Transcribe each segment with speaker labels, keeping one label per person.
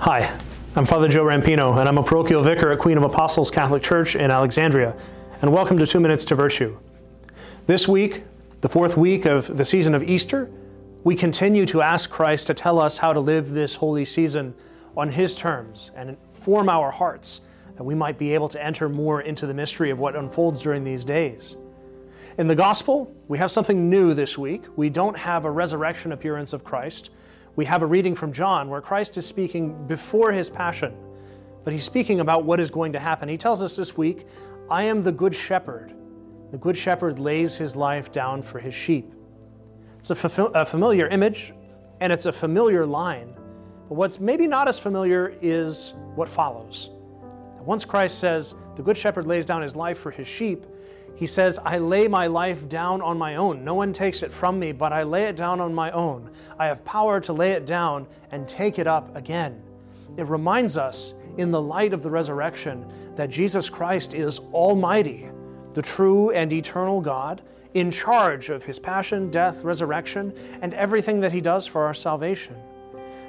Speaker 1: Hi, I'm Father Joe Rampino, and I'm a parochial vicar at Queen of Apostles Catholic Church in Alexandria. And welcome to Two Minutes to Virtue. This week, the fourth week of the season of Easter, we continue to ask Christ to tell us how to live this holy season on His terms and form our hearts that we might be able to enter more into the mystery of what unfolds during these days. In the Gospel, we have something new this week. We don't have a resurrection appearance of Christ we have a reading from John where Christ is speaking before his passion, but he's speaking about what is going to happen. He tells us this week, I am the good shepherd. The good shepherd lays his life down for his sheep. It's a, a familiar image and it's a familiar line. But what's maybe not as familiar is what follows. Once Christ says, The good shepherd lays down his life for his sheep, he says, I lay my life down on my own. No one takes it from me, but I lay it down on my own. I have power to lay it down and take it up again. It reminds us, in the light of the resurrection, that Jesus Christ is Almighty, the true and eternal God, in charge of his passion, death, resurrection, and everything that he does for our salvation.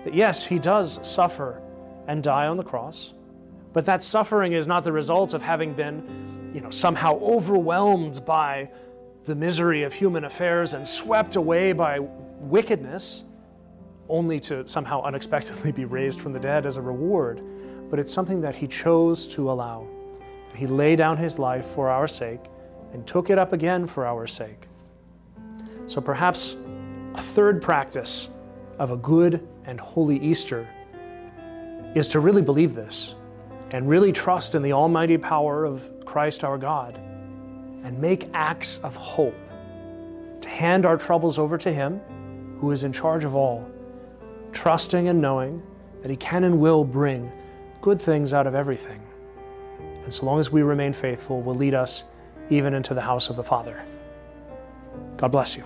Speaker 1: That yes, he does suffer and die on the cross, but that suffering is not the result of having been you know, somehow overwhelmed by the misery of human affairs and swept away by wickedness, only to somehow unexpectedly be raised from the dead as a reward. But it's something that he chose to allow. He laid down his life for our sake and took it up again for our sake. So perhaps a third practice of a good and holy Easter is to really believe this and really trust in the almighty power of Christ our God and make acts of hope to hand our troubles over to Him who is in charge of all, trusting and knowing that He can and will bring good things out of everything. And so long as we remain faithful, will lead us even into the house of the Father. God bless you.